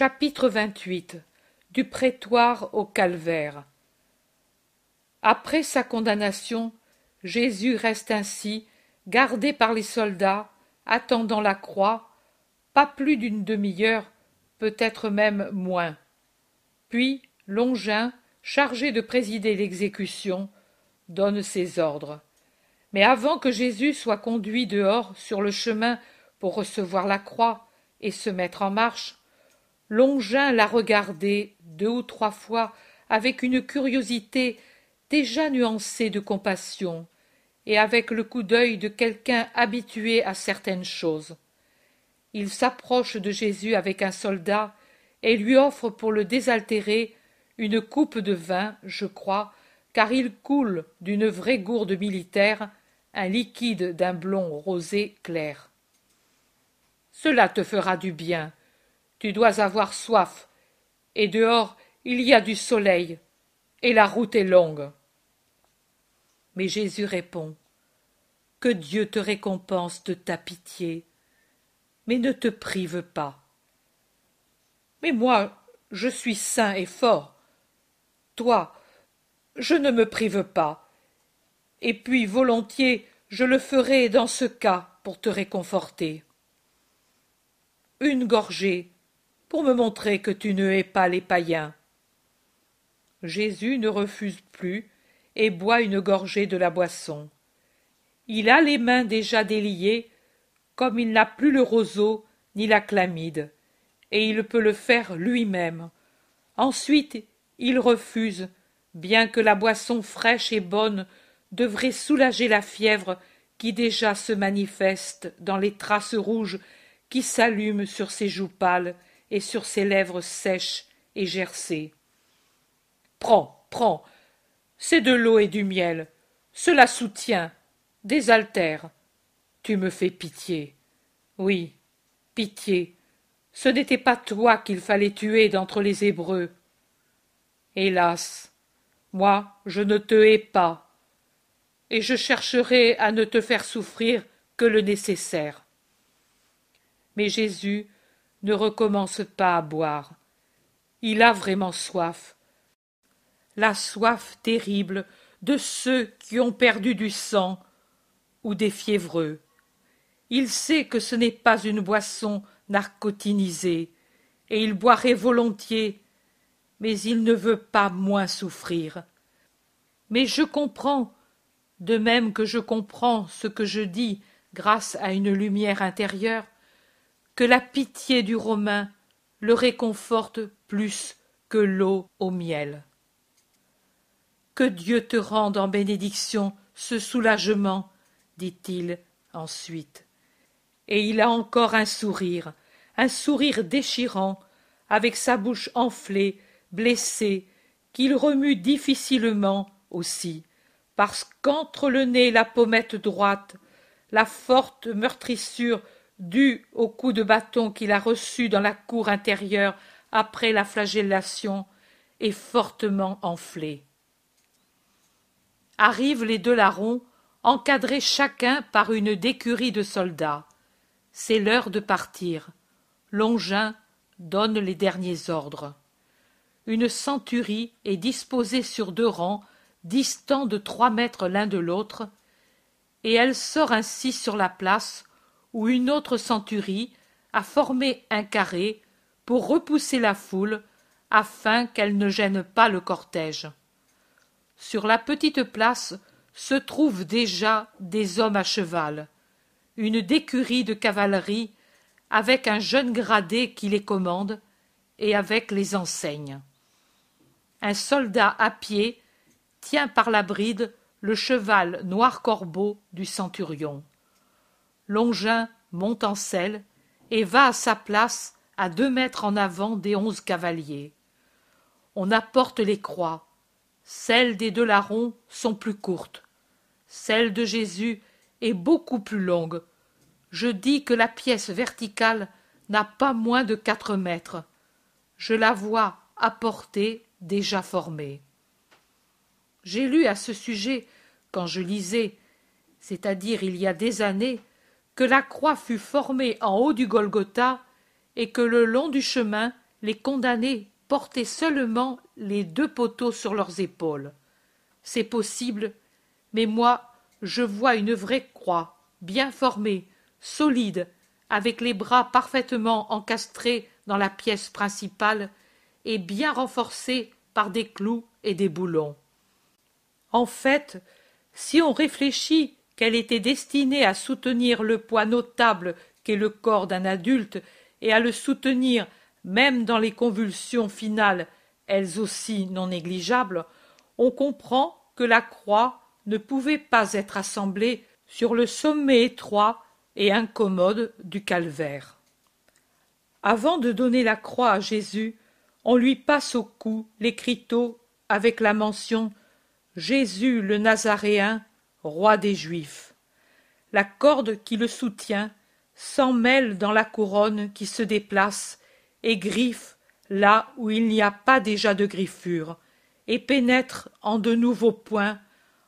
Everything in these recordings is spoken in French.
Chapitre 28 Du prétoire au calvaire Après sa condamnation, Jésus reste ainsi, gardé par les soldats, attendant la croix, pas plus d'une demi-heure, peut-être même moins. Puis Longin, chargé de présider l'exécution, donne ses ordres. Mais avant que Jésus soit conduit dehors sur le chemin pour recevoir la croix et se mettre en marche, Longin l'a regardé deux ou trois fois avec une curiosité déjà nuancée de compassion, et avec le coup d'œil de quelqu'un habitué à certaines choses. Il s'approche de Jésus avec un soldat et lui offre pour le désaltérer une coupe de vin, je crois, car il coule d'une vraie gourde militaire un liquide d'un blond rosé clair. Cela te fera du bien. Tu dois avoir soif, et dehors il y a du soleil, et la route est longue. Mais Jésus répond Que Dieu te récompense de ta pitié, mais ne te prive pas. Mais moi, je suis sain et fort. Toi, je ne me prive pas. Et puis volontiers je le ferai dans ce cas pour te réconforter. Une gorgée, pour me montrer que tu ne hais pas les païens. Jésus ne refuse plus et boit une gorgée de la boisson. Il a les mains déjà déliées, comme il n'a plus le roseau ni la chlamyde, et il peut le faire lui-même. Ensuite, il refuse, bien que la boisson fraîche et bonne devrait soulager la fièvre qui déjà se manifeste dans les traces rouges qui s'allument sur ses joues pâles et sur ses lèvres sèches et gercées. Prends, prends, c'est de l'eau et du miel, cela soutient, désaltère. Tu me fais pitié. Oui, pitié. Ce n'était pas toi qu'il fallait tuer d'entre les Hébreux. Hélas, moi je ne te hais pas, et je chercherai à ne te faire souffrir que le nécessaire. Mais Jésus ne recommence pas à boire. Il a vraiment soif. La soif terrible de ceux qui ont perdu du sang ou des fiévreux. Il sait que ce n'est pas une boisson narcotinisée, et il boirait volontiers, mais il ne veut pas moins souffrir. Mais je comprends de même que je comprends ce que je dis grâce à une lumière intérieure, que la pitié du Romain le réconforte plus que l'eau au miel. Que Dieu te rende en bénédiction ce soulagement, dit-il ensuite. Et il a encore un sourire, un sourire déchirant, avec sa bouche enflée, blessée, qu'il remue difficilement aussi parce qu'entre le nez et la pommette droite, la forte meurtrissure due au coup de bâton qu'il a reçu dans la cour intérieure après la flagellation est fortement enflée. Arrivent les deux larrons, encadrés chacun par une décurie de soldats. C'est l'heure de partir. Longin donne les derniers ordres. Une centurie est disposée sur deux rangs distants de trois mètres l'un de l'autre, et elle sort ainsi sur la place où une autre centurie a formé un carré pour repousser la foule afin qu'elle ne gêne pas le cortège. Sur la petite place se trouvent déjà des hommes à cheval, une décurie de cavalerie avec un jeune gradé qui les commande et avec les enseignes. Un soldat à pied tient par la bride le cheval noir corbeau du centurion. Longin monte en selle et va à sa place à deux mètres en avant des onze cavaliers. On apporte les croix. Celles des deux larrons sont plus courtes. Celle de Jésus est beaucoup plus longue. Je dis que la pièce verticale n'a pas moins de quatre mètres. Je la vois apportée déjà formée. J'ai lu à ce sujet, quand je lisais, c'est-à-dire il y a des années, que la croix fut formée en haut du Golgotha et que le long du chemin les condamnés portaient seulement les deux poteaux sur leurs épaules. C'est possible, mais moi je vois une vraie croix, bien formée, solide, avec les bras parfaitement encastrés dans la pièce principale et bien renforcée par des clous et des boulons. En fait, si on réfléchit qu'elle était destinée à soutenir le poids notable qu'est le corps d'un adulte et à le soutenir même dans les convulsions finales, elles aussi non négligeables, on comprend que la croix ne pouvait pas être assemblée sur le sommet étroit et incommode du calvaire. Avant de donner la croix à Jésus, on lui passe au cou l'écriteau avec la mention Jésus le Nazaréen, roi des Juifs. La corde qui le soutient s'en mêle dans la couronne qui se déplace et griffe là où il n'y a pas déjà de griffure, et pénètre en de nouveaux points,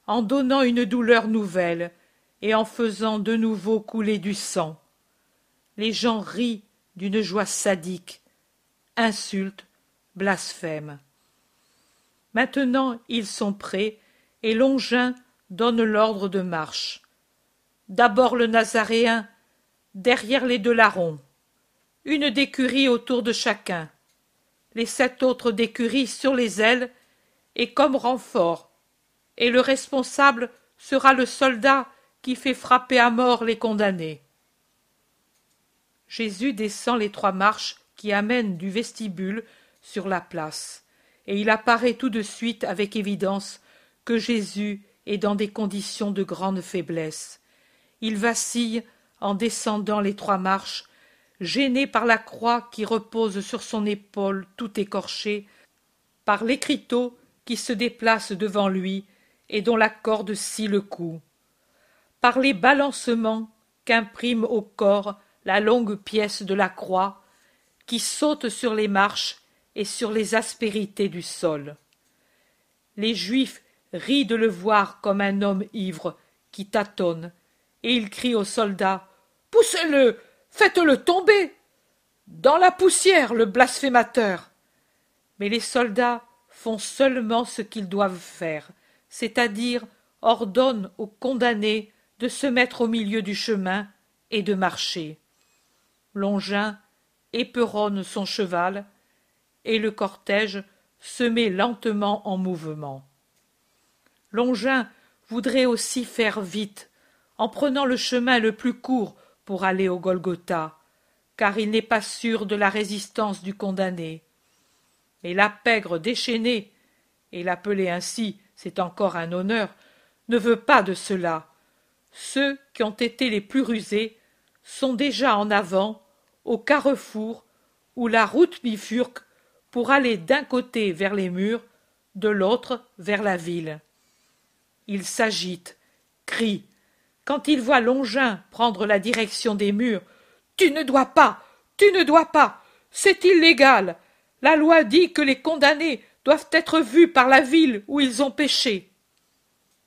en donnant une douleur nouvelle, et en faisant de nouveau couler du sang. Les gens rient d'une joie sadique, insultent, blasphèment. Maintenant ils sont prêts, et Longin donne l'ordre de marche. D'abord le Nazaréen, derrière les deux larrons, une d'écurie autour de chacun, les sept autres d'écurie sur les ailes, et comme renfort, et le responsable sera le soldat qui fait frapper à mort les condamnés. Jésus descend les trois marches qui amènent du vestibule sur la place, et il apparaît tout de suite avec évidence que Jésus est dans des conditions de grande faiblesse. Il vacille en descendant les trois marches, gêné par la croix qui repose sur son épaule tout écorchée, par l'écriteau qui se déplace devant lui et dont la corde scie le cou, par les balancements qu'imprime au corps la longue pièce de la croix, qui saute sur les marches et sur les aspérités du sol. Les Juifs rient de le voir comme un homme ivre qui tâtonne, et ils crient aux soldats Poussez-le, faites-le tomber. Dans la poussière, le blasphémateur. Mais les soldats font seulement ce qu'ils doivent faire, c'est-à-dire ordonnent aux condamnés de se mettre au milieu du chemin et de marcher. Longin éperonne son cheval, et le cortège se met lentement en mouvement. Longin voudrait aussi faire vite, en prenant le chemin le plus court pour aller au Golgotha, car il n'est pas sûr de la résistance du condamné. Mais la pègre déchaînée, et l'appeler ainsi, c'est encore un honneur, ne veut pas de cela. Ceux qui ont été les plus rusés sont déjà en avant, au carrefour, où la route bifurque pour aller d'un côté vers les murs, de l'autre vers la ville. Il s'agite, crie. Quand il voit Longin prendre la direction des murs, Tu ne dois pas, tu ne dois pas, c'est illégal. La loi dit que les condamnés doivent être vus par la ville où ils ont péché.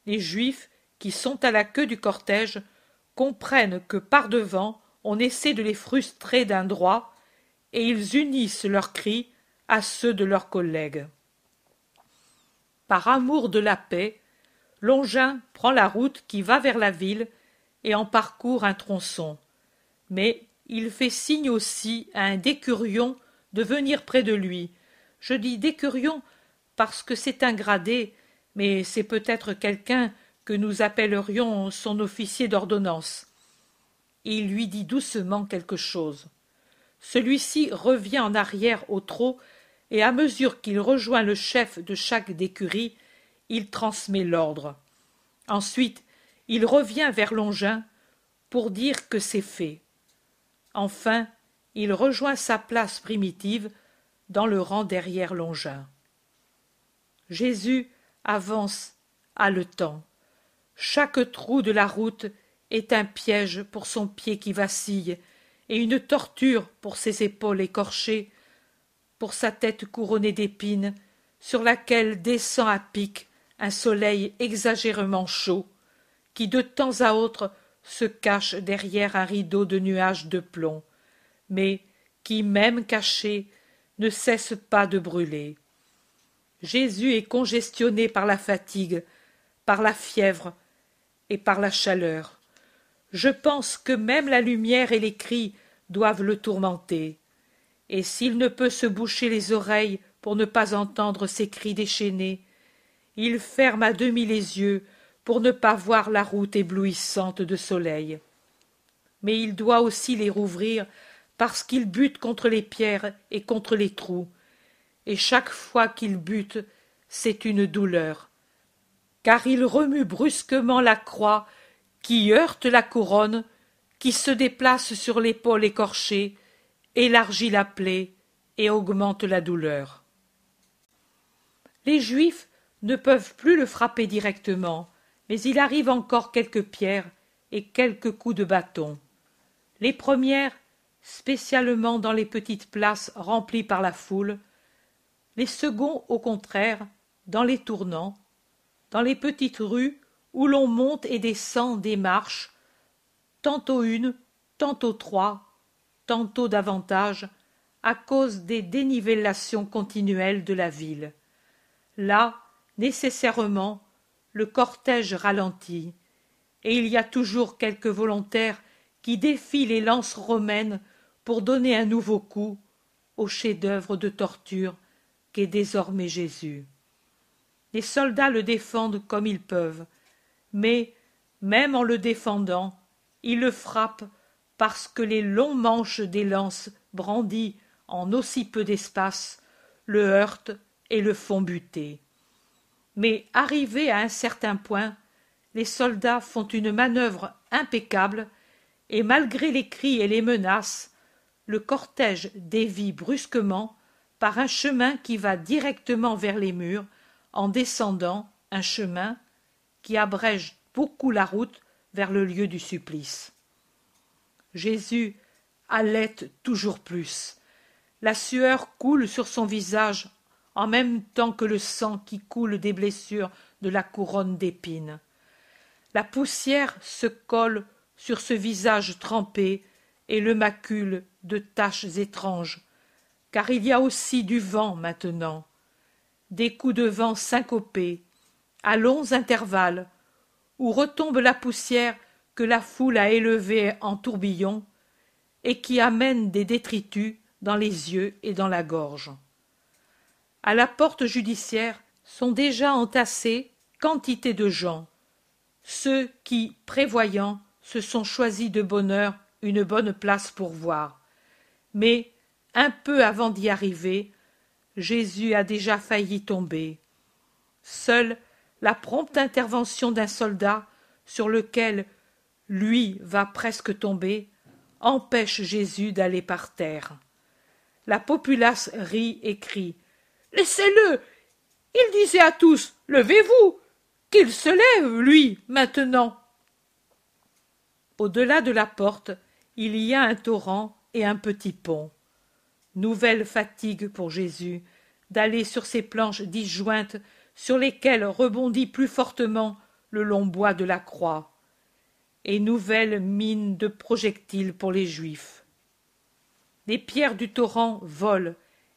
Les Juifs, qui sont à la queue du cortège, comprennent que par devant on essaie de les frustrer d'un droit, et ils unissent leurs cris à ceux de leurs collègues. Par amour de la paix, Longin prend la route qui va vers la ville et en parcourt un tronçon. Mais il fait signe aussi à un décurion de venir près de lui. Je dis décurion parce que c'est un gradé, mais c'est peut-être quelqu'un que nous appellerions son officier d'ordonnance. Il lui dit doucement quelque chose. Celui-ci revient en arrière au trot et à mesure qu'il rejoint le chef de chaque d'écurie, il transmet l'ordre. Ensuite, il revient vers Longin pour dire que c'est fait. Enfin, il rejoint sa place primitive dans le rang derrière Longin. Jésus avance haletant. Chaque trou de la route est un piège pour son pied qui vacille et une torture pour ses épaules écorchées pour sa tête couronnée d'épines, sur laquelle descend à pic un soleil exagérément chaud, qui de temps à autre se cache derrière un rideau de nuages de plomb, mais qui, même caché, ne cesse pas de brûler. Jésus est congestionné par la fatigue, par la fièvre et par la chaleur. Je pense que même la lumière et les cris doivent le tourmenter. Et s'il ne peut se boucher les oreilles pour ne pas entendre ces cris déchaînés, il ferme à demi les yeux pour ne pas voir la route éblouissante de soleil. Mais il doit aussi les rouvrir parce qu'il bute contre les pierres et contre les trous, et chaque fois qu'il bute, c'est une douleur, car il remue brusquement la croix qui heurte la couronne, qui se déplace sur l'épaule écorchée, élargit la plaie et augmente la douleur. Les Juifs ne peuvent plus le frapper directement, mais il arrive encore quelques pierres et quelques coups de bâton. Les premières, spécialement dans les petites places remplies par la foule, les seconds, au contraire, dans les tournants, dans les petites rues où l'on monte et descend des marches, tantôt une, tantôt trois, tantôt davantage, à cause des dénivellations continuelles de la ville. Là, nécessairement, le cortège ralentit, et il y a toujours quelques volontaires qui défient les lances romaines pour donner un nouveau coup au chef-d'œuvre de torture qu'est désormais Jésus. Les soldats le défendent comme ils peuvent, mais, même en le défendant, ils le frappent parce que les longs manches des lances brandies en aussi peu d'espace le heurtent et le font buter. Mais arrivés à un certain point, les soldats font une manœuvre impeccable, et malgré les cris et les menaces, le cortège dévie brusquement par un chemin qui va directement vers les murs, en descendant un chemin qui abrège beaucoup la route vers le lieu du supplice. Jésus halète toujours plus. La sueur coule sur son visage en même temps que le sang qui coule des blessures de la couronne d'épines. La poussière se colle sur ce visage trempé et le macule de taches étranges, car il y a aussi du vent maintenant, des coups de vent syncopés, à longs intervalles, où retombe la poussière que la foule a élevée en tourbillon et qui amène des détritus dans les yeux et dans la gorge à la porte judiciaire sont déjà entassés quantité de gens. Ceux qui prévoyant se sont choisis de bonne heure une bonne place pour voir. Mais un peu avant d'y arriver jésus a déjà failli tomber. Seule la prompte intervention d'un soldat sur lequel lui va presque tomber empêche jésus d'aller par terre. La populace rit et crie Laissez-le. Il disait à tous Levez-vous. Qu'il se lève, lui, maintenant. Au-delà de la porte, il y a un torrent et un petit pont. Nouvelle fatigue pour Jésus d'aller sur ces planches disjointes sur lesquelles rebondit plus fortement le long bois de la croix, et nouvelle mine de projectiles pour les Juifs. Les pierres du torrent volent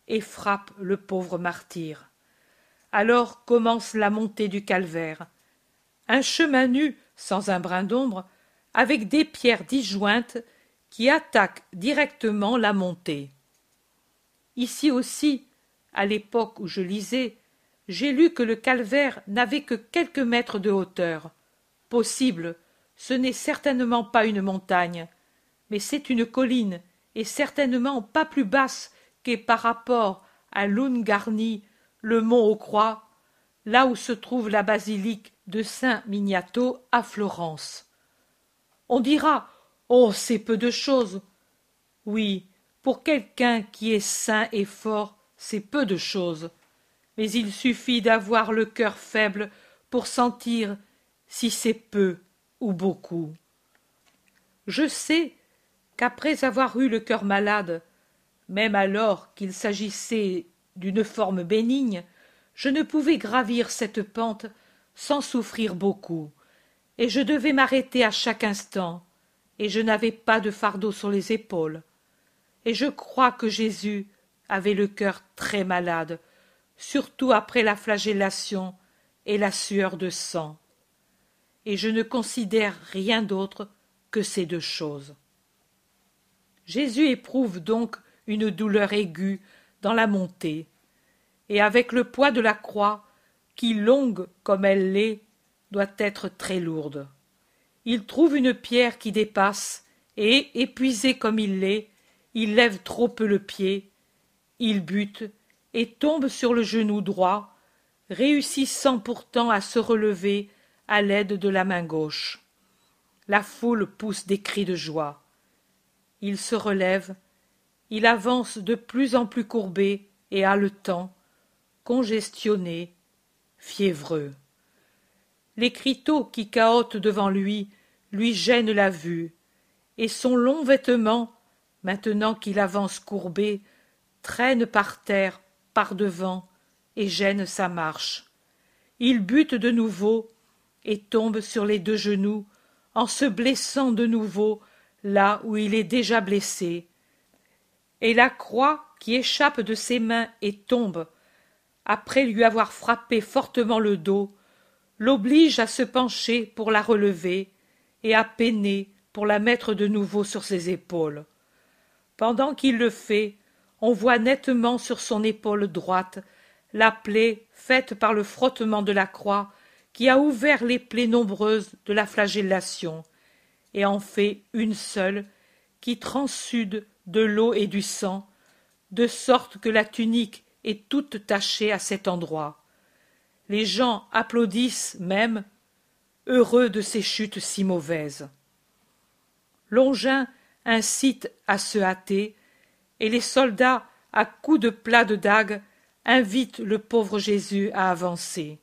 et frappe le pauvre martyr. Alors commence la montée du calvaire. Un chemin nu, sans un brin d'ombre, avec des pierres disjointes qui attaquent directement la montée. Ici aussi, à l'époque où je lisais, j'ai lu que le calvaire n'avait que quelques mètres de hauteur. Possible, ce n'est certainement pas une montagne, mais c'est une colline, et certainement pas plus basse par rapport à l'Ungarni, le mont aux croix, là où se trouve la basilique de Saint Miniato à Florence. On dira Oh, c'est peu de chose. Oui, pour quelqu'un qui est sain et fort, c'est peu de chose. Mais il suffit d'avoir le cœur faible pour sentir si c'est peu ou beaucoup. Je sais qu'après avoir eu le cœur malade, même alors qu'il s'agissait d'une forme bénigne, je ne pouvais gravir cette pente sans souffrir beaucoup, et je devais m'arrêter à chaque instant, et je n'avais pas de fardeau sur les épaules. Et je crois que Jésus avait le cœur très malade, surtout après la flagellation et la sueur de sang. Et je ne considère rien d'autre que ces deux choses. Jésus éprouve donc une douleur aiguë dans la montée, et avec le poids de la croix, qui, longue comme elle l'est, doit être très lourde. Il trouve une pierre qui dépasse, et, épuisé comme il l'est, il lève trop peu le pied, il bute et tombe sur le genou droit, réussissant pourtant à se relever à l'aide de la main gauche. La foule pousse des cris de joie. Il se relève, il avance de plus en plus courbé et haletant, congestionné, fiévreux. Les criteaux qui cahotent devant lui lui gênent la vue, et son long vêtement, maintenant qu'il avance courbé, traîne par terre, par devant, et gêne sa marche. Il bute de nouveau, et tombe sur les deux genoux, en se blessant de nouveau là où il est déjà blessé. Et la croix qui échappe de ses mains et tombe, après lui avoir frappé fortement le dos, l'oblige à se pencher pour la relever et à peiner pour la mettre de nouveau sur ses épaules. Pendant qu'il le fait, on voit nettement sur son épaule droite la plaie faite par le frottement de la croix qui a ouvert les plaies nombreuses de la flagellation, et en fait une seule qui transsude de l'eau et du sang, de sorte que la tunique est toute tachée à cet endroit. Les gens applaudissent même, heureux de ces chutes si mauvaises. Longin incite à se hâter, et les soldats, à coups de plat de dague, invitent le pauvre Jésus à avancer.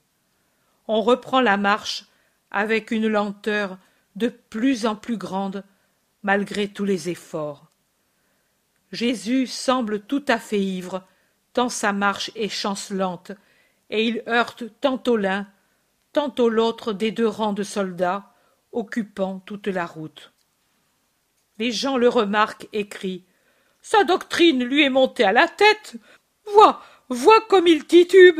On reprend la marche avec une lenteur de plus en plus grande malgré tous les efforts. Jésus semble tout à fait ivre, tant sa marche est chancelante, et il heurte tantôt l'un, tantôt l'autre des deux rangs de soldats, occupant toute la route. Les gens le remarquent et crient. Sa doctrine lui est montée à la tête. Vois, vois comme il titube.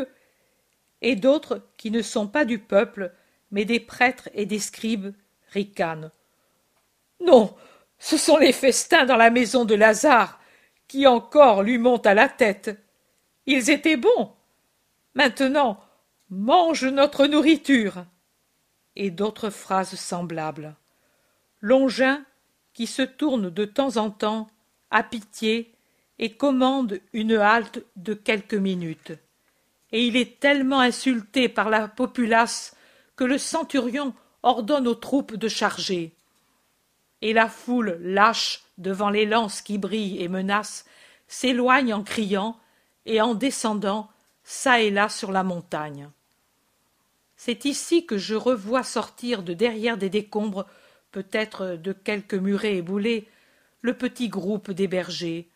Et d'autres, qui ne sont pas du peuple, mais des prêtres et des scribes, ricanent. Non, ce sont les festins dans la maison de Lazare qui encore lui montent à la tête. Ils étaient bons. Maintenant, mange notre nourriture. Et d'autres phrases semblables. Longin qui se tourne de temps en temps, à pitié, et commande une halte de quelques minutes. Et il est tellement insulté par la populace que le centurion ordonne aux troupes de charger. Et la foule lâche devant les lances qui brillent et menacent, s'éloigne en criant et en descendant çà et là sur la montagne. C'est ici que je revois sortir de derrière des décombres peut-être de quelques murets éboulés, le petit groupe des bergers,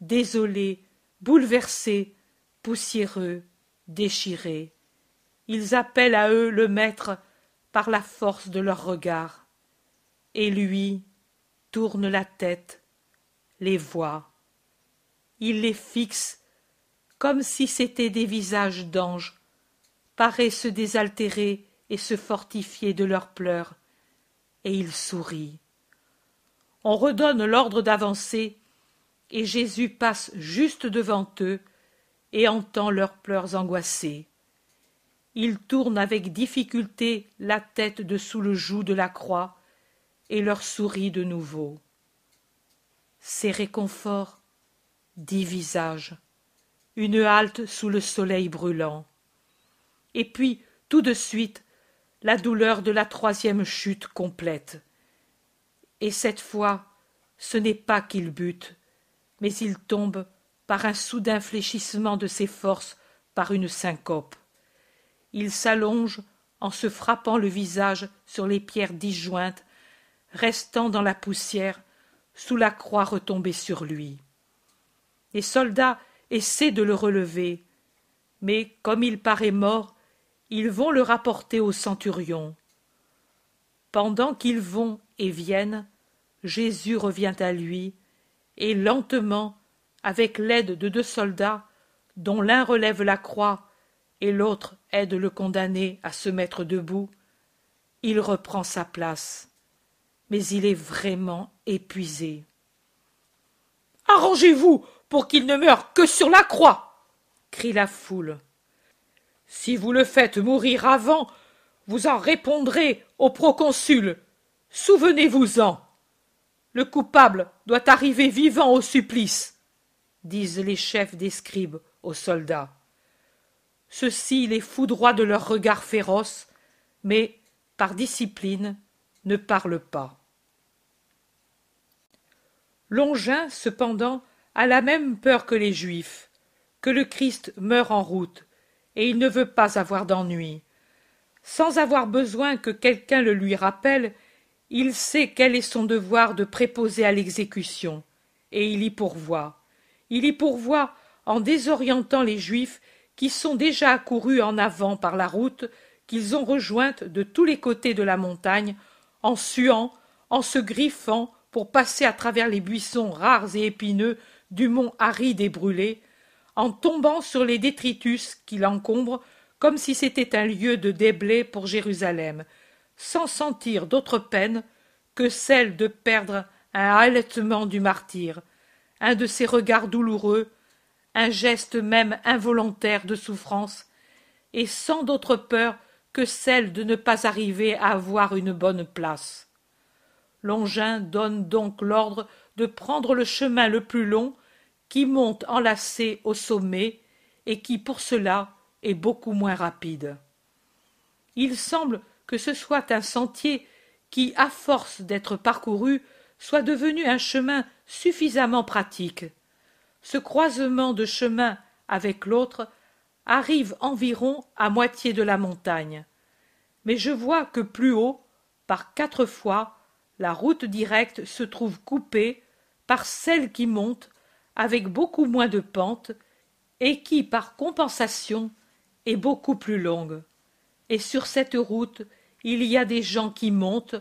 désolés, bouleversés, poussiéreux, déchirés. Ils appellent à eux le maître par la force de leur regard. Et lui tourne la tête, les voit. Il les fixe comme si c'étaient des visages d'anges, paraît se désaltérer et se fortifier de leurs pleurs, et il sourit. On redonne l'ordre d'avancer, et Jésus passe juste devant eux et entend leurs pleurs angoissés. Il tourne avec difficulté la tête dessous le joug de la croix et leur sourit de nouveau. Ces réconforts, dix visages, une halte sous le soleil brûlant. Et puis, tout de suite, la douleur de la troisième chute complète. Et cette fois, ce n'est pas qu'il bute, mais il tombe par un soudain fléchissement de ses forces par une syncope. Il s'allonge en se frappant le visage sur les pierres disjointes, restant dans la poussière sous la croix retombée sur lui. Les soldats essaient de le relever, mais comme il paraît mort, ils vont le rapporter au centurion. Pendant qu'ils vont et viennent, Jésus revient à lui, et lentement, avec l'aide de deux soldats, dont l'un relève la croix et l'autre aide le condamné à se mettre debout, il reprend sa place. Mais il est vraiment épuisé. Arrangez-vous pour qu'il ne meure que sur la croix crie la foule. Si vous le faites mourir avant, vous en répondrez au proconsul. Souvenez-vous-en. Le coupable doit arriver vivant au supplice, disent les chefs des scribes aux soldats. Ceux-ci les foudroient de leurs regards féroces, mais, par discipline, ne parlent pas. Longin, cependant, a la même peur que les Juifs, que le Christ meure en route, et il ne veut pas avoir d'ennui. Sans avoir besoin que quelqu'un le lui rappelle, il sait quel est son devoir de préposer à l'exécution, et il y pourvoit. Il y pourvoit en désorientant les Juifs qui sont déjà accourus en avant par la route qu'ils ont rejointe de tous les côtés de la montagne, en suant, en se griffant pour passer à travers les buissons rares et épineux du mont aride et brûlé, en tombant sur les détritus qui l'encombrent comme si c'était un lieu de déblai pour Jérusalem, sans sentir d'autre peine que celle de perdre un halètement du martyr, un de ses regards douloureux, un geste même involontaire de souffrance, et sans d'autre peur que celle de ne pas arriver à avoir une bonne place. Longin donne donc l'ordre de prendre le chemin le plus long qui monte enlacé au sommet et qui pour cela est beaucoup moins rapide. Il semble que ce soit un sentier qui, à force d'être parcouru, soit devenu un chemin suffisamment pratique. Ce croisement de chemin avec l'autre arrive environ à moitié de la montagne. Mais je vois que plus haut, par quatre fois, la route directe se trouve coupée par celle qui monte avec beaucoup moins de pente et qui, par compensation, est beaucoup plus longue. Et sur cette route, il y a des gens qui montent,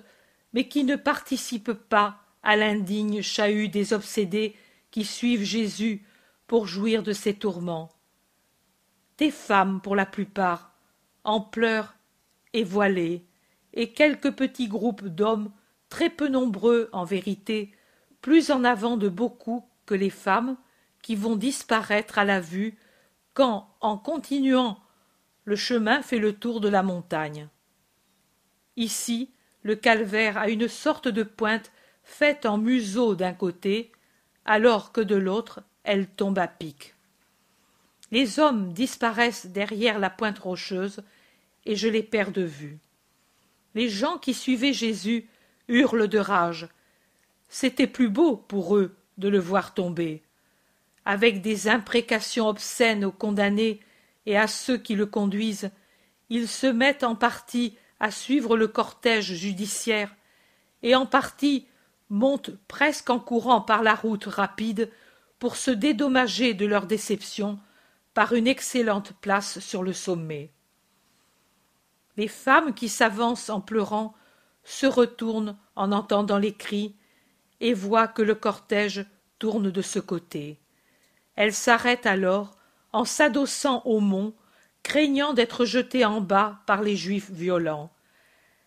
mais qui ne participent pas à l'indigne chahut des obsédés qui suivent Jésus pour jouir de ses tourments. Des femmes pour la plupart, en pleurs et voilées, et quelques petits groupes d'hommes, très peu nombreux en vérité, plus en avant de beaucoup que les femmes, qui vont disparaître à la vue quand, en continuant, le chemin fait le tour de la montagne. Ici, le calvaire a une sorte de pointe faite en museau d'un côté, alors que de l'autre, elle tombe à pic. Les hommes disparaissent derrière la pointe rocheuse, et je les perds de vue. Les gens qui suivaient Jésus hurlent de rage. C'était plus beau pour eux de le voir tomber. Avec des imprécations obscènes aux condamnés et à ceux qui le conduisent, ils se mettent en partie à suivre le cortège judiciaire et en partie montent presque en courant par la route rapide pour se dédommager de leur déception par une excellente place sur le sommet. Les femmes qui s'avancent en pleurant se retournent en entendant les cris et voient que le cortège tourne de ce côté. Elles s'arrêtent alors en s'adossant au mont craignant d'être jetées en bas par les juifs violents.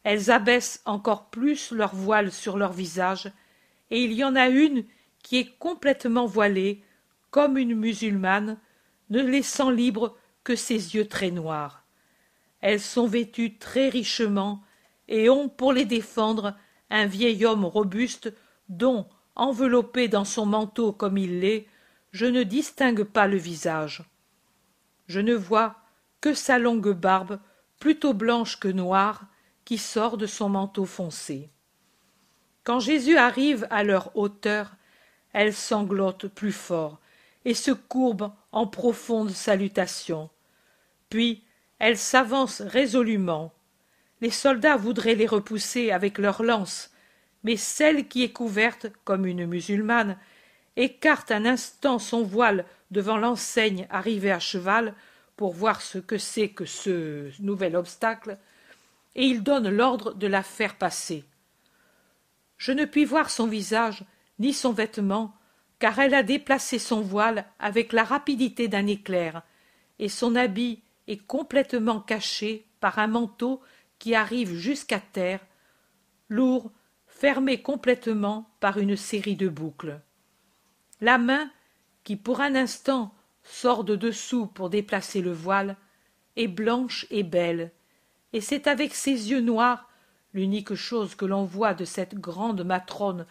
Elles abaissent encore plus leur voile sur leur visage, et il y en a une qui est complètement voilée, comme une musulmane, ne laissant libre que ses yeux très noirs. Elles sont vêtues très richement et ont pour les défendre un vieil homme robuste dont, enveloppé dans son manteau comme il l'est, je ne distingue pas le visage. Je ne vois que sa longue barbe, plutôt blanche que noire, qui sort de son manteau foncé. Quand Jésus arrive à leur hauteur, elle sanglote plus fort et se courbe en profonde salutation. Puis elle s'avance résolument. Les soldats voudraient les repousser avec leurs lances, mais celle qui est couverte comme une musulmane écarte un instant son voile devant l'enseigne arrivée à cheval pour voir ce que c'est que ce nouvel obstacle, et il donne l'ordre de la faire passer. Je ne puis voir son visage, ni son vêtement, car elle a déplacé son voile avec la rapidité d'un éclair, et son habit est complètement caché par un manteau qui arrive jusqu'à terre, lourd, fermé complètement par une série de boucles. La main, qui pour un instant sort de dessous pour déplacer le voile, est blanche et belle, et c'est avec ses yeux noirs, l'unique chose que l'on voit de cette grande matrone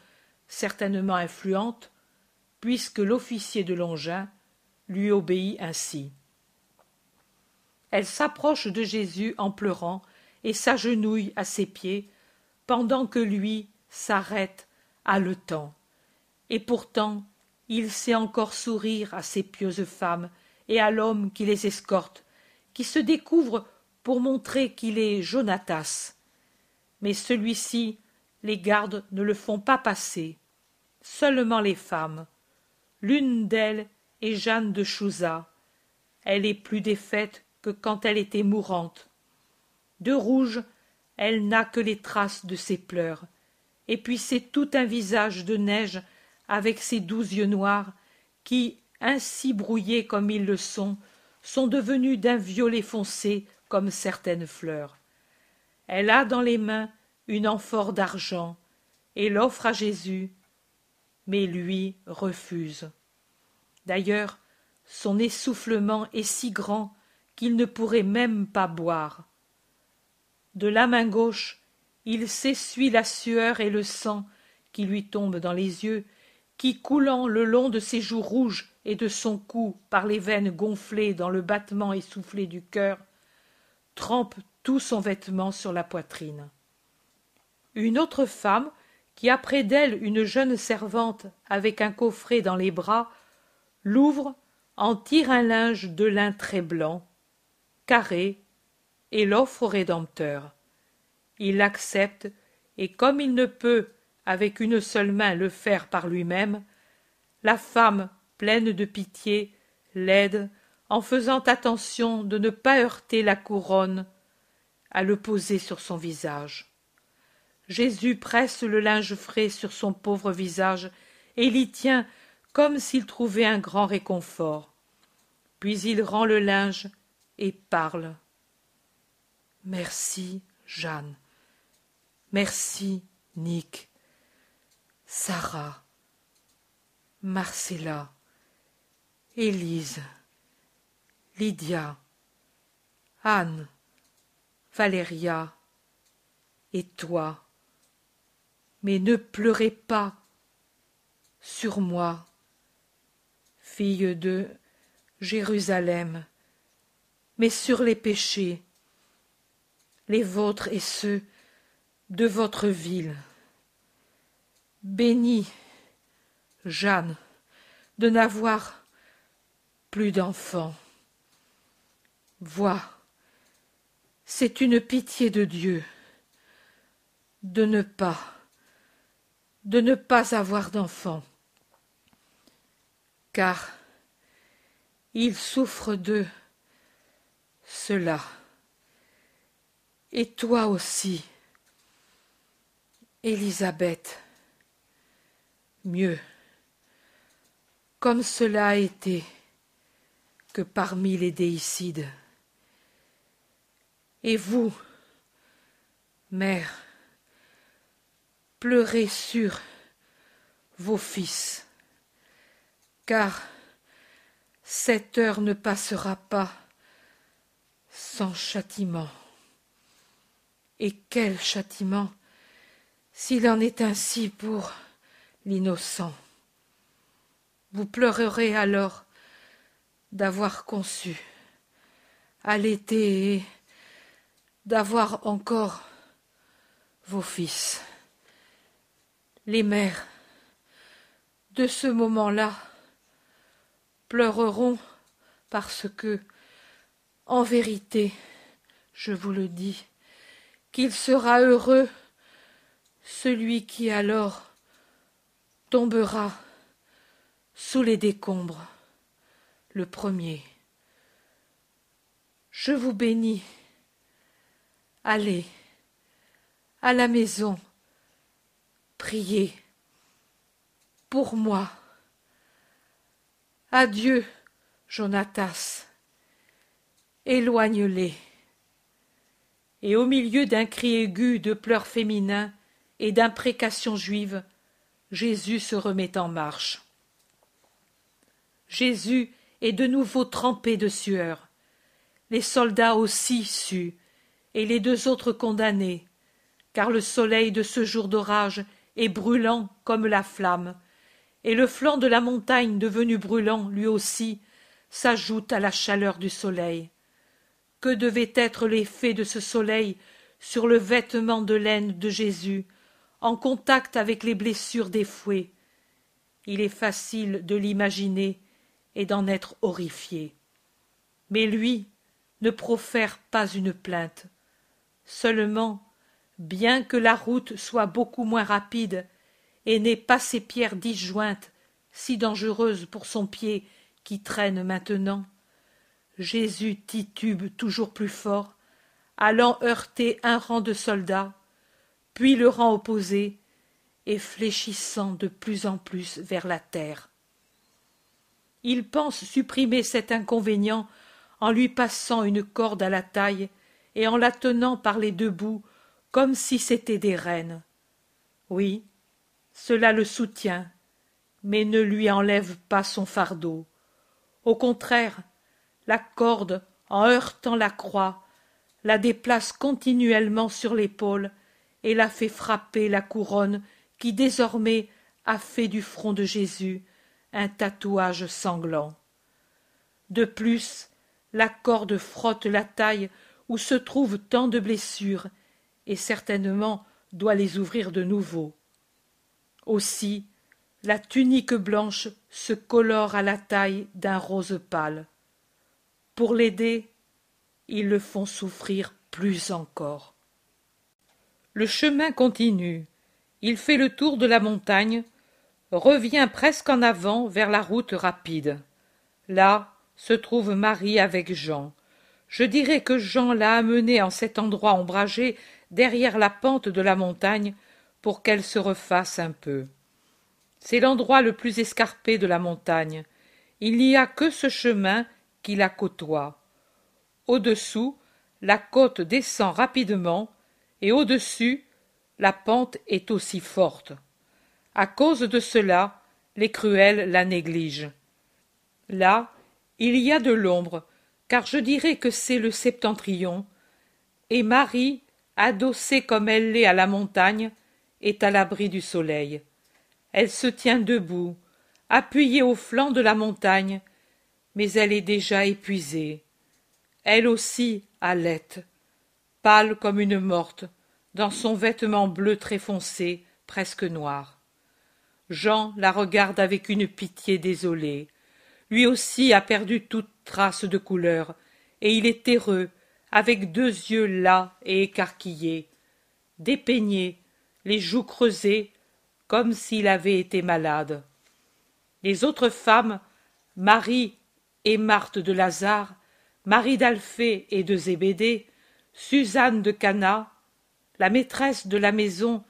certainement influente, puisque l'officier de Longin lui obéit ainsi. Elle s'approche de Jésus en pleurant et s'agenouille à ses pieds, pendant que lui s'arrête haletant. Et pourtant il sait encore sourire à ces pieuses femmes et à l'homme qui les escorte, qui se découvre pour montrer qu'il est Jonatas. Mais celui-ci, les gardes ne le font pas passer. Seulement les femmes. L'une d'elles est Jeanne de Chouza. Elle est plus défaite que quand elle était mourante. De rouge, elle n'a que les traces de ses pleurs, et puis c'est tout un visage de neige avec ses doux yeux noirs qui, ainsi brouillés comme ils le sont, sont devenus d'un violet foncé comme certaines fleurs. Elle a dans les mains une amphore d'argent et l'offre à Jésus, mais lui refuse. D'ailleurs, son essoufflement est si grand qu'il ne pourrait même pas boire. De la main gauche, il s'essuie la sueur et le sang qui lui tombent dans les yeux qui coulant le long de ses joues rouges et de son cou par les veines gonflées dans le battement essoufflé du cœur, trempe tout son vêtement sur la poitrine. Une autre femme, qui a près d'elle une jeune servante avec un coffret dans les bras, l'ouvre, en tire un linge de lin très blanc, carré, et l'offre au Rédempteur. Il l'accepte, et comme il ne peut avec une seule main le faire par lui-même, la femme, pleine de pitié, l'aide, en faisant attention de ne pas heurter la couronne, à le poser sur son visage. Jésus presse le linge frais sur son pauvre visage et l'y tient comme s'il trouvait un grand réconfort. Puis il rend le linge et parle. Merci, Jeanne. Merci, Nick. Sarah, Marcella, Élise, Lydia, Anne, Valéria et toi. Mais ne pleurez pas sur moi, fille de Jérusalem, mais sur les péchés, les vôtres et ceux de votre ville. Béni, Jeanne, de n'avoir plus d'enfants. Vois, c'est une pitié de Dieu de ne pas, de ne pas avoir d'enfants, car il souffre de cela. Et toi aussi, Élisabeth mieux, comme cela a été que parmi les déicides. Et vous, mère, pleurez sur vos fils, car cette heure ne passera pas sans châtiment. Et quel châtiment s'il en est ainsi pour l'innocent. Vous pleurerez alors d'avoir conçu, allaité et d'avoir encore vos fils. Les mères, de ce moment-là, pleureront parce que, en vérité, je vous le dis, qu'il sera heureux celui qui alors tombera sous les décombres le premier. Je vous bénis. Allez à la maison, priez pour moi Adieu, Jonatas. Éloigne-les. Et au milieu d'un cri aigu de pleurs féminins et d'imprécations juives, Jésus se remet en marche. Jésus est de nouveau trempé de sueur. Les soldats aussi suent, et les deux autres condamnés, car le soleil de ce jour d'orage est brûlant comme la flamme, et le flanc de la montagne devenu brûlant lui aussi s'ajoute à la chaleur du soleil. Que devait être l'effet de ce soleil sur le vêtement de laine de Jésus, en contact avec les blessures des fouets? Il est facile de l'imaginer et d'en être horrifié. Mais lui ne profère pas une plainte. Seulement, bien que la route soit beaucoup moins rapide et n'ait pas ces pierres disjointes si dangereuses pour son pied qui traîne maintenant, Jésus titube toujours plus fort, allant heurter un rang de soldats, puis le rang opposé, et fléchissant de plus en plus vers la terre. Il pense supprimer cet inconvénient en lui passant une corde à la taille et en la tenant par les deux bouts comme si c'étaient des rênes. Oui, cela le soutient, mais ne lui enlève pas son fardeau. Au contraire, la corde, en heurtant la croix, la déplace continuellement sur l'épaule et la fait frapper la couronne qui désormais a fait du front de Jésus un tatouage sanglant. De plus, la corde frotte la taille où se trouvent tant de blessures et certainement doit les ouvrir de nouveau. Aussi, la tunique blanche se colore à la taille d'un rose pâle. Pour l'aider, ils le font souffrir plus encore. Le chemin continue. Il fait le tour de la montagne, revient presque en avant vers la route rapide. Là se trouve Marie avec Jean. Je dirais que Jean l'a amenée en cet endroit ombragé derrière la pente de la montagne pour qu'elle se refasse un peu. C'est l'endroit le plus escarpé de la montagne. Il n'y a que ce chemin qui la côtoie. Au-dessous, la côte descend rapidement, et au-dessus, la pente est aussi forte. À cause de cela, les cruels la négligent. Là, il y a de l'ombre, car je dirais que c'est le septentrion, et Marie, adossée comme elle l'est à la montagne, est à l'abri du soleil. Elle se tient debout, appuyée au flanc de la montagne, mais elle est déjà épuisée. Elle aussi halète, pâle comme une morte, dans son vêtement bleu très foncé, presque noir. Jean la regarde avec une pitié désolée. Lui aussi a perdu toute trace de couleur, et il est terreux, avec deux yeux las et écarquillés, dépeignés, les joues creusées, comme s'il avait été malade. Les autres femmes, Marie et Marthe de Lazare, Marie d'Alphée et de Zébédée, Suzanne de Cana, la maîtresse de la maison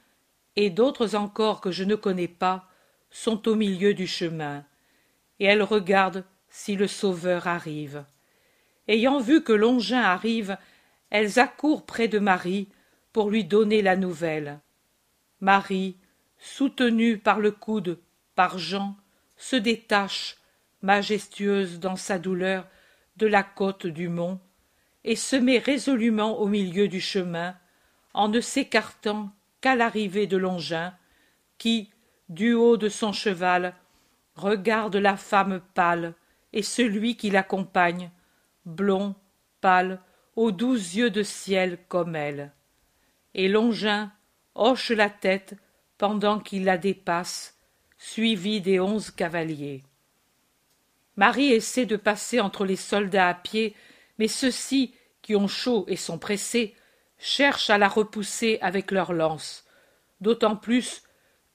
et d'autres encore que je ne connais pas, sont au milieu du chemin, et elles regardent si le Sauveur arrive. Ayant vu que Longin arrive, elles accourent près de Marie pour lui donner la nouvelle. Marie, soutenue par le coude par Jean, se détache, majestueuse dans sa douleur, de la côte du mont, et se met résolument au milieu du chemin, en ne s'écartant qu'à l'arrivée de Longin, qui, du haut de son cheval, regarde la femme pâle et celui qui l'accompagne, blond, pâle, aux doux yeux de ciel comme elle. Et Longin hoche la tête pendant qu'il la dépasse, suivi des onze cavaliers. Marie essaie de passer entre les soldats à pied, mais ceux-ci, qui ont chaud et sont pressés, cherchent à la repousser avec leurs lances, d'autant plus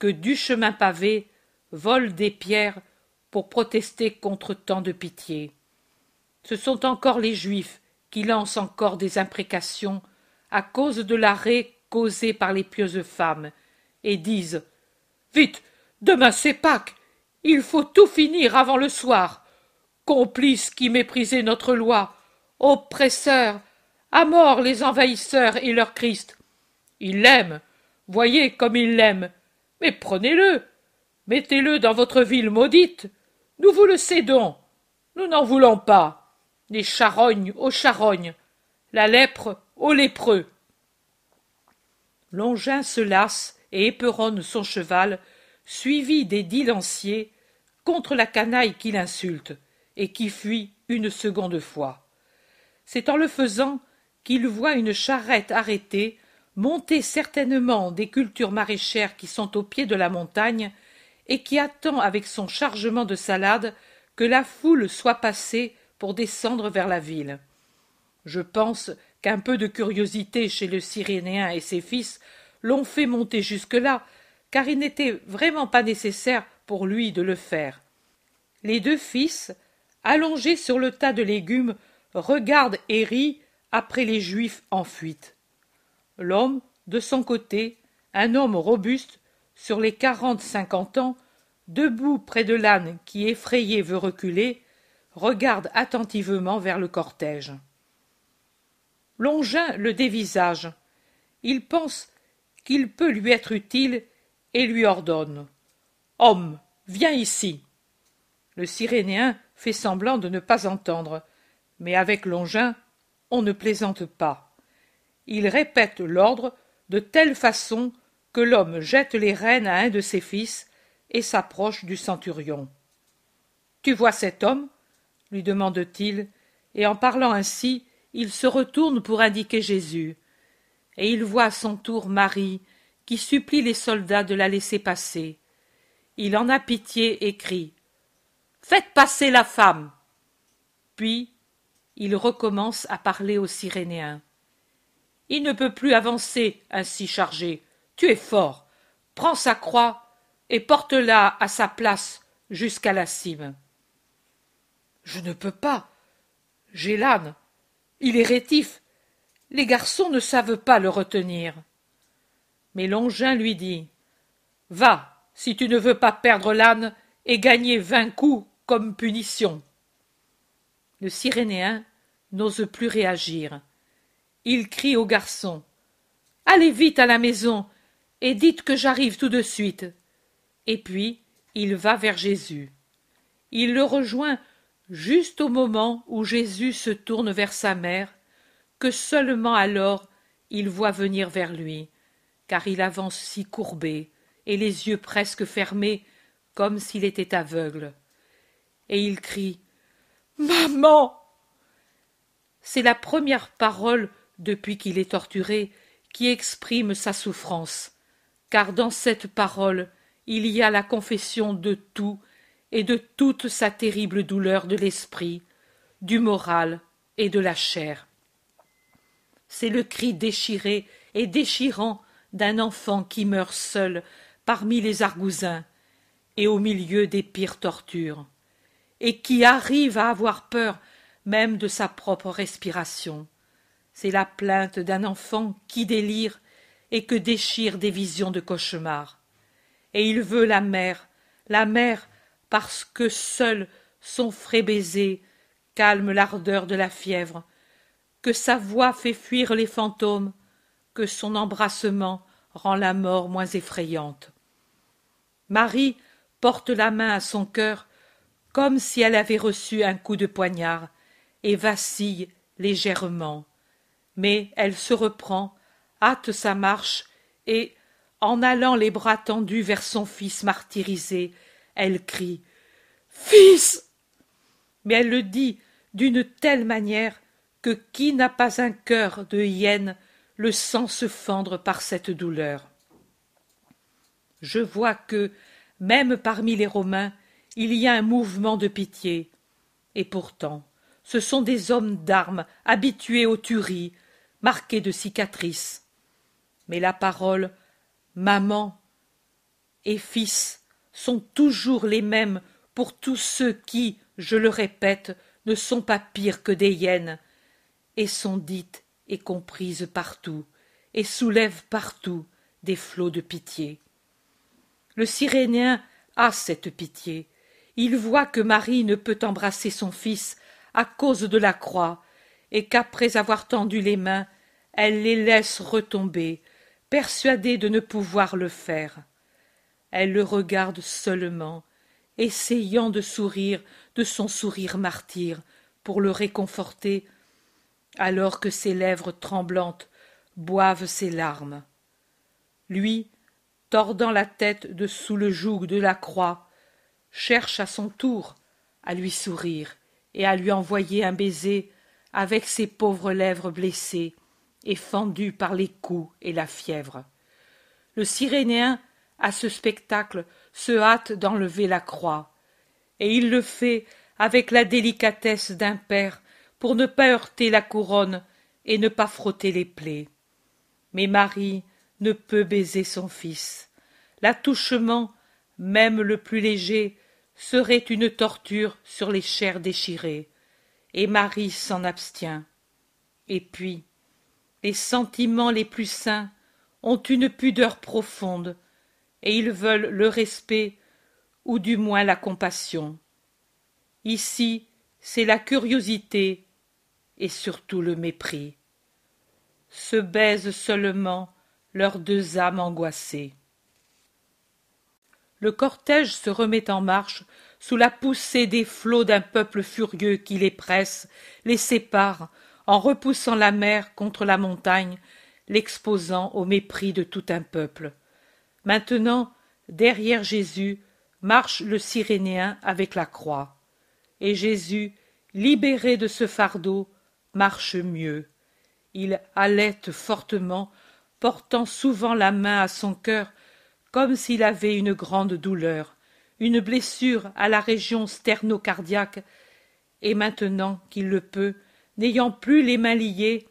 que du chemin pavé volent des pierres pour protester contre tant de pitié. Ce sont encore les Juifs qui lancent encore des imprécations à cause de l'arrêt causé par les pieuses femmes, et disent Vite, demain c'est Pâques, il faut tout finir avant le soir, complices qui méprisez notre loi, oppresseurs, à mort les envahisseurs et leur Christ. Il l'aime, voyez comme il l'aime, mais prenez-le, mettez-le dans votre ville maudite, nous vous le cédons, nous n'en voulons pas. Les charognes aux charognes, la lèpre aux lépreux. Longin se lasse et éperonne son cheval, suivi des dix lanciers, contre la canaille qui l'insulte, et qui fuit une seconde fois. C'est en le faisant qu'il voit une charrette arrêtée, montée certainement des cultures maraîchères qui sont au pied de la montagne, et qui attend avec son chargement de salade que la foule soit passée pour descendre vers la ville. Je pense qu'un peu de curiosité chez le Cyrénéen et ses fils l'ont fait monter jusque-là, car il n'était vraiment pas nécessaire pour lui de le faire. Les deux fils, allongés sur le tas de légumes, regardent et rient après les Juifs en fuite. L'homme, de son côté, un homme robuste, sur les quarante-cinquante ans, debout près de l'âne qui effrayé veut reculer, regarde attentivement vers le cortège. Longin le dévisage. Il pense qu'il peut lui être utile et lui ordonne. Homme, viens ici. Le Cyrénéen fait semblant de ne pas entendre, mais avec Longin, on ne plaisante pas. Il répète l'ordre de telle façon que l'homme jette les rênes à un de ses fils et s'approche du centurion. Tu vois cet homme? Lui demande-t-il, et en parlant ainsi, il se retourne pour indiquer Jésus. Et il voit à son tour Marie, qui supplie les soldats de la laisser passer. Il en a pitié et crie. Faites passer la femme. Puis il recommence à parler aux Cyrénéens. Il ne peut plus avancer ainsi chargé. Tu es fort. Prends sa croix et porte-la à sa place jusqu'à la cime. Je ne peux pas. J'ai l'âne. Il est rétif. Les garçons ne savent pas le retenir. Mais Longin lui dit Va, si tu ne veux pas perdre l'âne et gagner vingt coups comme punition. Le Cyrénéen n'ose plus réagir. Il crie au garçon Allez vite à la maison et dites que j'arrive tout de suite et puis il va vers Jésus. Il le rejoint juste au moment où Jésus se tourne vers sa mère, que seulement alors il voit venir vers lui, car il avance si courbé, et les yeux presque fermés, comme s'il était aveugle. Et il crie Maman C'est la première parole depuis qu'il est torturé qui exprime sa souffrance, car dans cette parole il y a la confession de tout et de toute sa terrible douleur de l'esprit, du moral et de la chair. C'est le cri déchiré et déchirant d'un enfant qui meurt seul parmi les argousins et au milieu des pires tortures, et qui arrive à avoir peur même de sa propre respiration. C'est la plainte d'un enfant qui délire et que déchirent des visions de cauchemar et il veut la mer, la mer parce que seul son frais baiser calme l'ardeur de la fièvre, que sa voix fait fuir les fantômes, que son embrassement rend la mort moins effrayante. Marie porte la main à son cœur comme si elle avait reçu un coup de poignard et vacille légèrement. Mais elle se reprend, hâte sa marche et, en allant les bras tendus vers son fils martyrisé, elle crie Fils Mais elle le dit d'une telle manière que qui n'a pas un cœur de hyène le sent se fendre par cette douleur. Je vois que, même parmi les Romains, il y a un mouvement de pitié. Et pourtant, ce sont des hommes d'armes habitués aux tueries, marqués de cicatrices. Mais la parole maman et fils sont toujours les mêmes pour tous ceux qui, je le répète, ne sont pas pires que des hyènes, et sont dites et comprises partout, et soulèvent partout des flots de pitié. Le Cyrénien a cette pitié. il voit que Marie ne peut embrasser son fils à cause de la croix, et qu'après avoir tendu les mains, elle les laisse retomber, persuadée de ne pouvoir le faire. Elle le regarde seulement, essayant de sourire de son sourire martyr pour le réconforter, alors que ses lèvres tremblantes boivent ses larmes. Lui, tordant la tête de sous le joug de la croix, cherche à son tour à lui sourire et à lui envoyer un baiser avec ses pauvres lèvres blessées et fendues par les coups et la fièvre. Le Cyrénéen, à ce spectacle, se hâte d'enlever la croix, et il le fait avec la délicatesse d'un père pour ne pas heurter la couronne et ne pas frotter les plaies. Mais Marie ne peut baiser son fils. L'attouchement, même le plus léger, serait une torture sur les chairs déchirées, et Marie s'en abstient. Et puis, les sentiments les plus saints ont une pudeur profonde, et ils veulent le respect ou du moins la compassion. Ici, c'est la curiosité et surtout le mépris. Se baisent seulement leurs deux âmes angoissées. Le cortège se remet en marche sous la poussée des flots d'un peuple furieux qui les presse, les sépare, en repoussant la mer contre la montagne, l'exposant au mépris de tout un peuple. Maintenant, derrière Jésus, marche le Cyrénéen avec la croix. Et Jésus, libéré de ce fardeau, marche mieux. Il halète fortement, portant souvent la main à son cœur comme s'il avait une grande douleur, une blessure à la région sternocardiaque, et maintenant qu'il le peut, n'ayant plus les mains liées,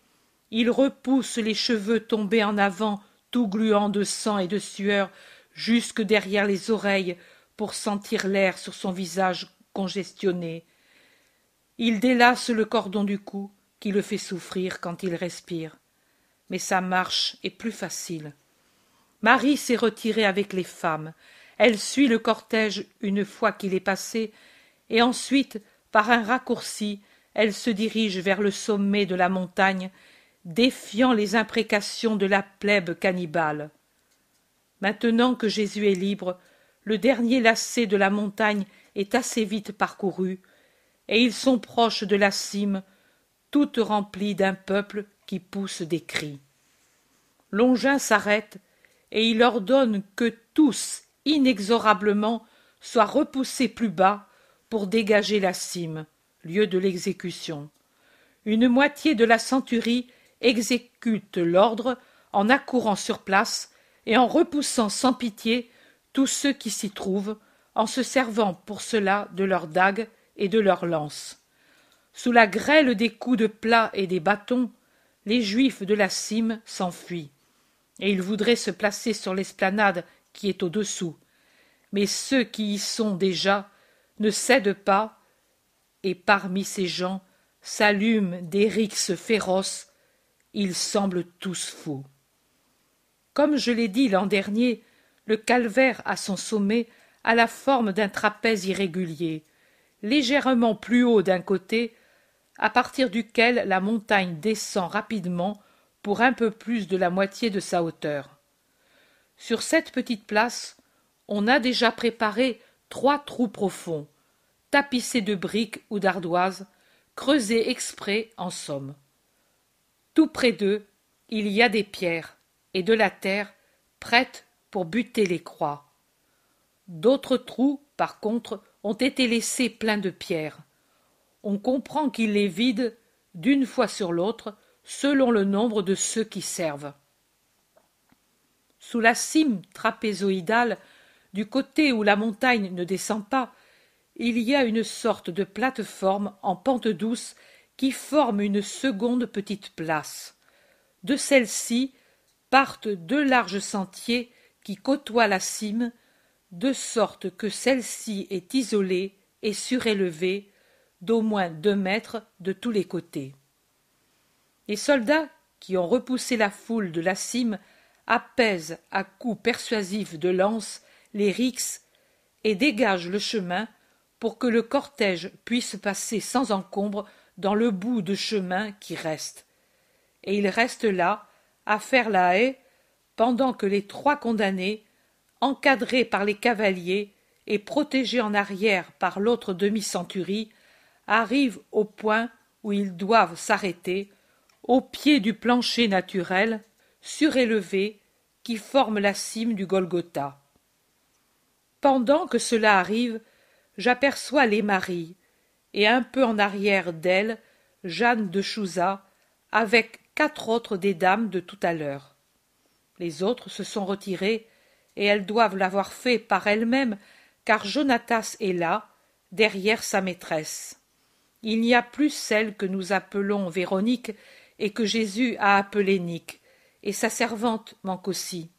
il repousse les cheveux tombés en avant, tout gluants de sang et de sueur, jusque derrière les oreilles, pour sentir l'air sur son visage congestionné. Il délace le cordon du cou, qui le fait souffrir quand il respire. Mais sa marche est plus facile. Marie s'est retirée avec les femmes. Elle suit le cortège une fois qu'il est passé, et ensuite, par un raccourci, elle se dirige vers le sommet de la montagne, défiant les imprécations de la plèbe cannibale. Maintenant que Jésus est libre, le dernier lacet de la montagne est assez vite parcouru, et ils sont proches de la cime, toute remplie d'un peuple qui pousse des cris. Longin s'arrête et il ordonne que tous, inexorablement, soient repoussés plus bas pour dégager la cime, lieu de l'exécution. Une moitié de la centurie exécute l'ordre en accourant sur place et en repoussant sans pitié tous ceux qui s'y trouvent, en se servant pour cela de leurs dagues et de leurs lances. Sous la grêle des coups de plat et des bâtons, les Juifs de la cime s'enfuient et il voudrait se placer sur l'esplanade qui est au-dessous. Mais ceux qui y sont déjà ne cèdent pas, et parmi ces gens s'allument des rixes féroces, ils semblent tous fous. Comme je l'ai dit l'an dernier, le calvaire à son sommet a la forme d'un trapèze irrégulier, légèrement plus haut d'un côté, à partir duquel la montagne descend rapidement pour un peu plus de la moitié de sa hauteur. Sur cette petite place, on a déjà préparé trois trous profonds, tapissés de briques ou d'ardoises, creusés exprès en somme. Tout près d'eux, il y a des pierres et de la terre prêtes pour buter les croix. D'autres trous, par contre, ont été laissés pleins de pierres. On comprend qu'ils les vident d'une fois sur l'autre selon le nombre de ceux qui servent. Sous la cime trapézoïdale, du côté où la montagne ne descend pas, il y a une sorte de plate-forme en pente douce qui forme une seconde petite place. De celle-ci partent deux larges sentiers qui côtoient la cime, de sorte que celle-ci est isolée et surélevée d'au moins deux mètres de tous les côtés. Les soldats, qui ont repoussé la foule de la cime, apaisent à coups persuasifs de lance les rixes et dégagent le chemin pour que le cortège puisse passer sans encombre dans le bout de chemin qui reste. Et il reste là, à faire la haie, pendant que les trois condamnés, encadrés par les cavaliers et protégés en arrière par l'autre demi-centurie, arrivent au point où ils doivent s'arrêter, au pied du plancher naturel, surélevé, qui forme la cime du Golgotha. Pendant que cela arrive, j'aperçois les maris, et un peu en arrière d'elles, Jeanne de Chouza, avec quatre autres des dames de tout à l'heure. Les autres se sont retirées, et elles doivent l'avoir fait par elles-mêmes, car Jonatas est là, derrière sa maîtresse. Il n'y a plus celle que nous appelons Véronique et que Jésus a appelée Nique, et sa servante manque aussi,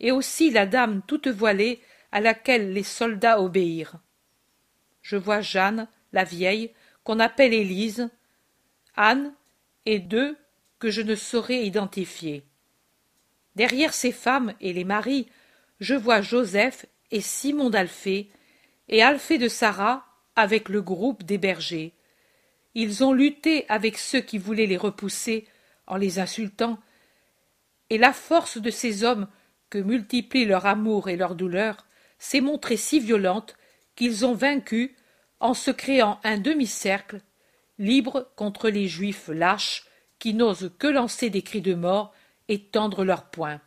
et aussi la dame toute voilée à laquelle les soldats obéirent. Je vois Jeanne, la vieille, qu'on appelle Élise, Anne et deux que je ne saurais identifier. Derrière ces femmes et les maris, je vois Joseph et Simon d'Alphée, et Alphée de Sarah avec le groupe des bergers. Ils ont lutté avec ceux qui voulaient les repousser en les insultant, et la force de ces hommes que multiplient leur amour et leur douleur s'est montrée si violente qu'ils ont vaincu en se créant un demi-cercle libre contre les juifs lâches qui n'osent que lancer des cris de mort et tendre leurs poings.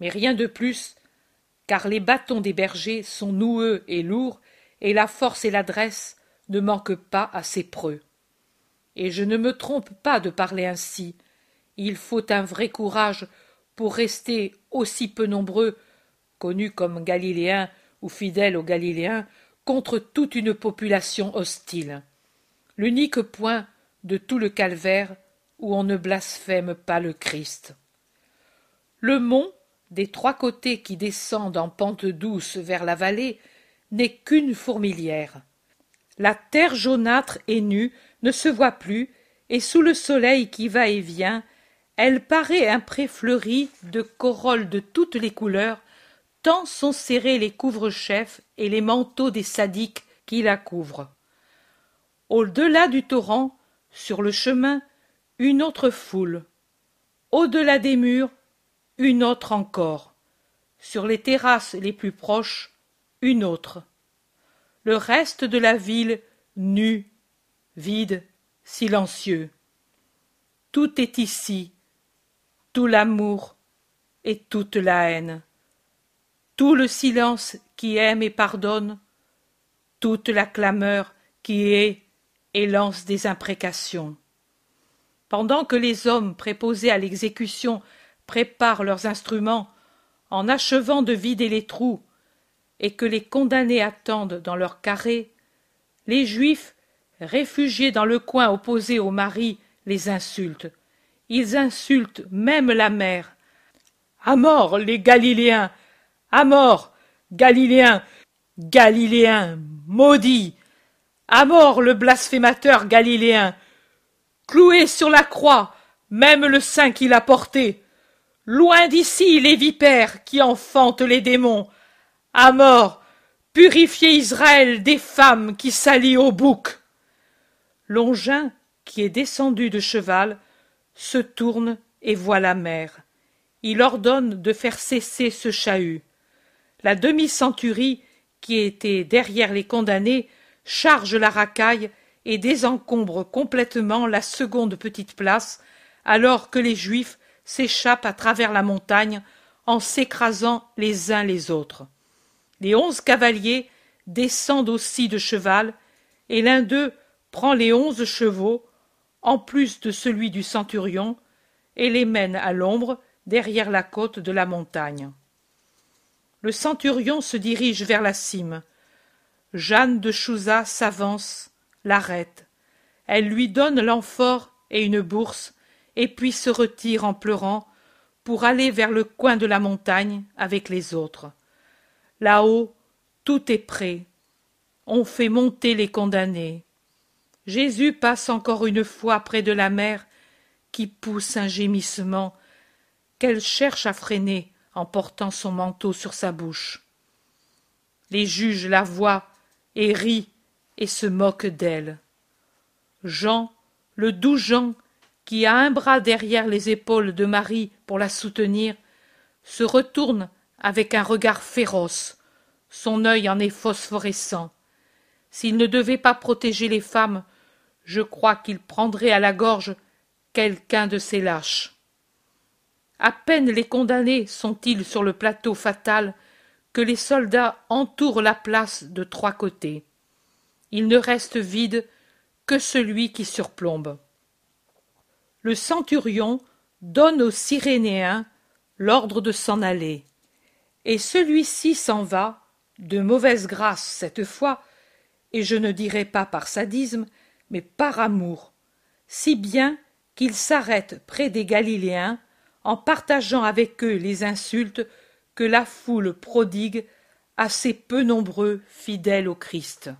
Mais rien de plus, car les bâtons des bergers sont noueux et lourds, et la force et l'adresse ne manquent pas à ces preux. Et je ne me trompe pas de parler ainsi. Il faut un vrai courage pour rester aussi peu nombreux, connus comme Galiléens ou fidèles aux Galiléens, contre toute une population hostile. L'unique point de tout le calvaire où on ne blasphème pas le Christ. Le mont, des trois côtés qui descendent en pente douce vers la vallée, n'est qu'une fourmilière. La terre jaunâtre et nue ne se voit plus, et sous le soleil qui va et vient, elle paraît un pré fleuri de corolles de toutes les couleurs, tant sont serrés les couvre-chefs et les manteaux des sadiques qui la couvrent. Au-delà du torrent, sur le chemin, une autre foule. Au-delà des murs, une autre encore. Sur les terrasses les plus proches, une autre. Le reste de la ville nu, vide, silencieux. Tout est ici, tout l'amour et toute la haine, tout le silence qui aime et pardonne, toute la clameur qui hait et lance des imprécations. Pendant que les hommes préposés à l'exécution préparent leurs instruments, en achevant de vider les trous, et que les condamnés attendent dans leur carré, les Juifs, réfugiés dans le coin opposé au mari, les insultent. Ils insultent même la mère. À mort les Galiléens. À mort Galiléens. Galiléens. Maudits. À mort le blasphémateur galiléen. Cloué sur la croix, même le sein qu'il a porté. Loin d'ici les vipères qui enfantent les démons. À mort, purifiez Israël des femmes qui s'allient au bouc. Longin, qui est descendu de cheval, se tourne et voit la mer. Il ordonne de faire cesser ce chahut. La demi-centurie, qui était derrière les condamnés, charge la racaille et désencombre complètement la seconde petite place, alors que les Juifs s'échappent à travers la montagne en s'écrasant les uns les autres. Les onze cavaliers descendent aussi de cheval, et l'un d'eux prend les onze chevaux, en plus de celui du centurion, et les mène à l'ombre derrière la côte de la montagne. Le centurion se dirige vers la cime. Jeanne de Chouza s'avance, l'arrête. Elle lui donne l'amphore et une bourse, et puis se retire en pleurant pour aller vers le coin de la montagne avec les autres. Là-haut, tout est prêt. On fait monter les condamnés. Jésus passe encore une fois près de la mère qui pousse un gémissement qu'elle cherche à freiner en portant son manteau sur sa bouche. Les juges la voient et rient et se moque d'elle. Jean, le doux Jean, qui a un bras derrière les épaules de Marie pour la soutenir, se retourne avec un regard féroce. Son œil en est phosphorescent. S'il ne devait pas protéger les femmes, je crois qu'il prendrait à la gorge quelqu'un de ces lâches. À peine les condamnés sont-ils sur le plateau fatal que les soldats entourent la place de trois côtés. Il ne reste vide que celui qui surplombe. Le centurion donne aux Cyrénéens l'ordre de s'en aller, et celui-ci s'en va, de mauvaise grâce cette fois, et je ne dirai pas par sadisme, mais par amour, si bien qu'il s'arrête près des Galiléens en partageant avec eux les insultes que la foule prodigue à ces peu nombreux fidèles au Christ.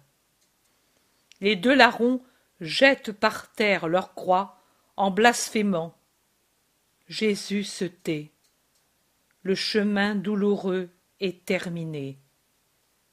Les deux larrons jettent par terre leur croix en blasphémant. Jésus se tait. Le chemin douloureux est terminé.